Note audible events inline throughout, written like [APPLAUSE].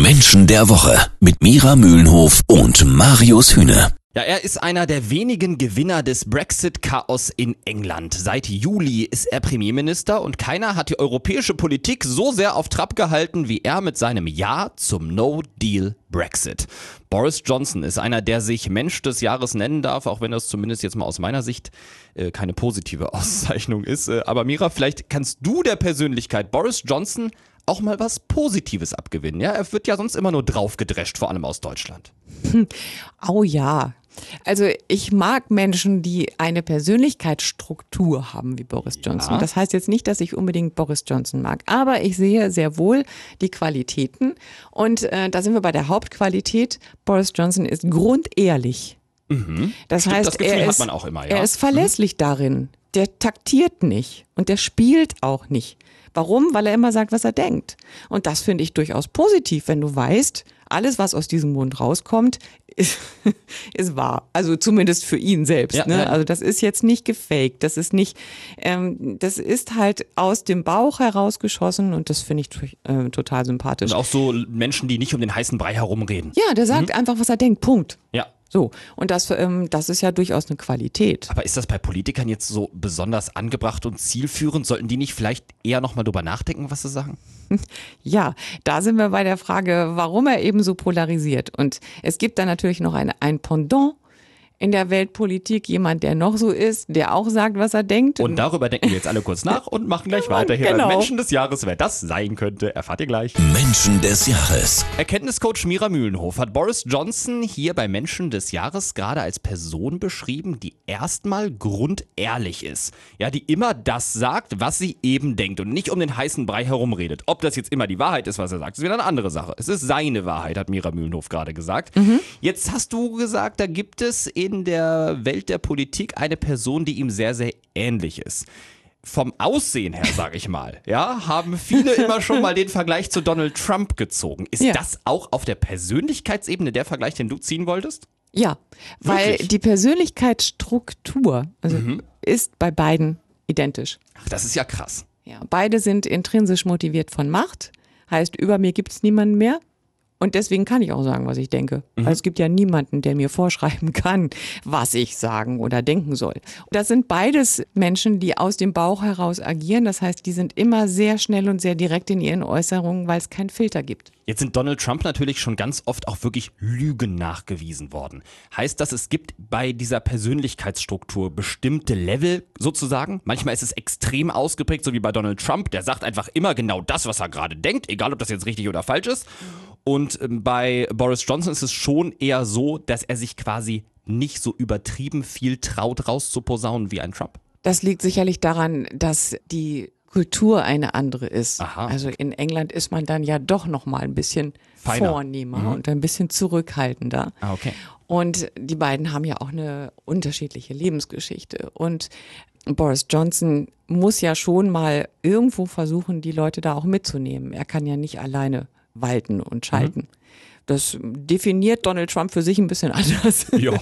Menschen der Woche mit Mira Mühlenhof und Marius Hühne. Ja, er ist einer der wenigen Gewinner des Brexit-Chaos in England. Seit Juli ist er Premierminister und keiner hat die europäische Politik so sehr auf Trab gehalten wie er mit seinem Ja zum No-Deal-Brexit. Boris Johnson ist einer, der sich Mensch des Jahres nennen darf, auch wenn das zumindest jetzt mal aus meiner Sicht äh, keine positive [LAUGHS] Auszeichnung ist. Äh, aber Mira, vielleicht kannst du der Persönlichkeit Boris Johnson auch mal was Positives abgewinnen. Ja, er wird ja sonst immer nur draufgedrescht, vor allem aus Deutschland. [LAUGHS] Oh ja. Also ich mag Menschen, die eine Persönlichkeitsstruktur haben wie Boris Johnson. Ja. Das heißt jetzt nicht, dass ich unbedingt Boris Johnson mag, aber ich sehe sehr wohl die Qualitäten. Und äh, da sind wir bei der Hauptqualität. Boris Johnson ist grundehrlich. Das Mhm. Stimmt, heißt, das er ist, immer, ja. Mhm. er ist verlässlich darin. Der taktiert nicht und der spielt auch nicht. Warum? Weil er immer sagt, was er denkt. Und das finde ich durchaus positiv, wenn du weißt, alles, was aus diesem Mund rauskommt, ist, [LAUGHS] ist wahr. Also zumindest für ihn selbst. Ja, ne? ja. Also das ist jetzt nicht gefaked. Das ist nicht, ähm, das ist halt aus dem Bauch herausgeschossen und das finde ich äh, total sympathisch. Und auch so Menschen, die nicht um den heißen Brei herumreden. Ja, der sagt einfach, was er denkt. Punkt. Ja. So. Und das, ähm, das ist ja durchaus eine Qualität. Aber ist das bei Politikern jetzt so besonders angebracht und zielführend? Sollten die nicht vielleicht eher nochmal drüber nachdenken, was sie sagen? [LAUGHS] Ja, da sind wir bei der Frage, warum er eben so polarisiert. Und es gibt da natürlich noch eine, ein Pendant in der Weltpolitik, jemand, der noch so ist, der auch sagt, was er denkt. Und darüber denken wir jetzt alle kurz nach und machen gleich weiter hier Genau. Menschen des Jahres. Wer das sein könnte, erfahrt ihr gleich. Menschen des Jahres. Erkenntniscoach Mira Mühlenhof hat Boris Johnson hier bei Menschen des Jahres gerade als Person beschrieben, die erstmal grundehrlich ist. Ja, die immer das sagt, was sie eben denkt und nicht um den heißen Brei herumredet. Ob das jetzt immer die Wahrheit ist, was er sagt, ist wieder eine andere Sache. Es ist seine Wahrheit, hat Mira Mühlenhof gerade gesagt. Jetzt hast du gesagt, da gibt es in der Welt der Politik eine Person, die ihm sehr, sehr ähnlich ist vom Aussehen her, sag ich mal, ja, haben viele immer schon mal den Vergleich zu Donald Trump gezogen. Ist Ja. das auch auf der Persönlichkeitsebene der Vergleich, den du ziehen wolltest? Ja, weil Wirklich? die Persönlichkeitsstruktur also ist bei beiden identisch. Ach, das ist ja krass. Ja, beide sind intrinsisch motiviert von Macht, heißt, über mir gibt es niemanden mehr. Und deswegen kann ich auch sagen, was ich denke. Weil es gibt ja niemanden, der mir vorschreiben [LAUGHS] kann, was ich sagen oder denken soll. Das sind beides Menschen, die aus dem Bauch heraus agieren. Das heißt, die sind immer sehr schnell und sehr direkt in ihren Äußerungen, weil es keinen Filter gibt. Jetzt sind Donald Trump natürlich schon ganz oft auch wirklich Lügen nachgewiesen worden. Heißt das, es gibt bei dieser Persönlichkeitsstruktur bestimmte Level sozusagen? Manchmal ist es extrem ausgeprägt, so wie bei Donald Trump. Der sagt einfach immer genau das, was er gerade denkt, egal ob das jetzt richtig oder falsch ist. Und ähm, bei Boris Johnson ist es schon eher so, dass er sich quasi nicht so übertrieben viel traut, rauszuposaunen wie ein Trump. Das liegt sicherlich daran, dass die Kultur eine andere ist. Aha. Also in England ist man dann ja doch noch mal ein bisschen Feiner. vornehmer und ein bisschen zurückhaltender. Ah, okay. Und die beiden haben ja auch eine unterschiedliche Lebensgeschichte. Und Boris Johnson muss ja schon mal irgendwo versuchen, die Leute da auch mitzunehmen. Er kann ja nicht alleine walten und schalten. Das definiert Donald Trump für sich ein bisschen [LAUGHS] anders. Ja.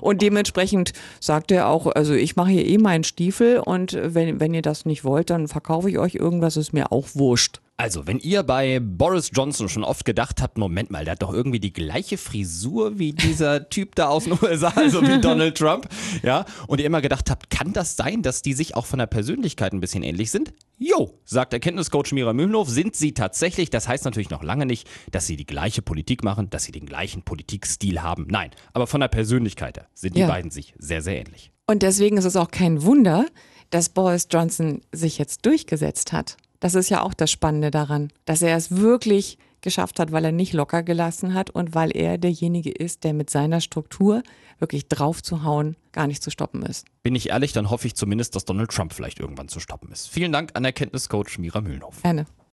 Und dementsprechend sagt er auch, also ich mache hier eh meinen Stiefel und wenn, wenn ihr das nicht wollt, dann verkaufe ich euch irgendwas, ist mir auch wurscht. Also, wenn ihr bei Boris Johnson schon oft gedacht habt, Moment mal, der hat doch irgendwie die gleiche Frisur wie dieser [LAUGHS] Typ da aus den USA, also wie Donald Trump, ja, und ihr immer gedacht habt, kann das sein, dass die sich auch von der Persönlichkeit ein bisschen ähnlich sind? Jo, sagt Erkenntniscoach Mira Mühlenhof, sind sie tatsächlich. Das heißt natürlich noch lange nicht, dass sie die gleiche Politik machen, dass sie den gleichen Politikstil haben. Nein, aber von der Persönlichkeit her sind die Ja. beiden sich sehr, sehr ähnlich. Und deswegen ist es auch kein Wunder, dass Boris Johnson sich jetzt durchgesetzt hat. Das ist ja auch das Spannende daran, dass er es wirklich geschafft hat, weil er nicht locker gelassen hat und weil er derjenige ist, der mit seiner Struktur wirklich draufzuhauen gar nicht zu stoppen ist. Bin ich ehrlich, dann hoffe ich zumindest, dass Donald Trump vielleicht irgendwann zu stoppen ist. Vielen Dank an Erkenntniscoach Mira Mühlenhof. Gerne.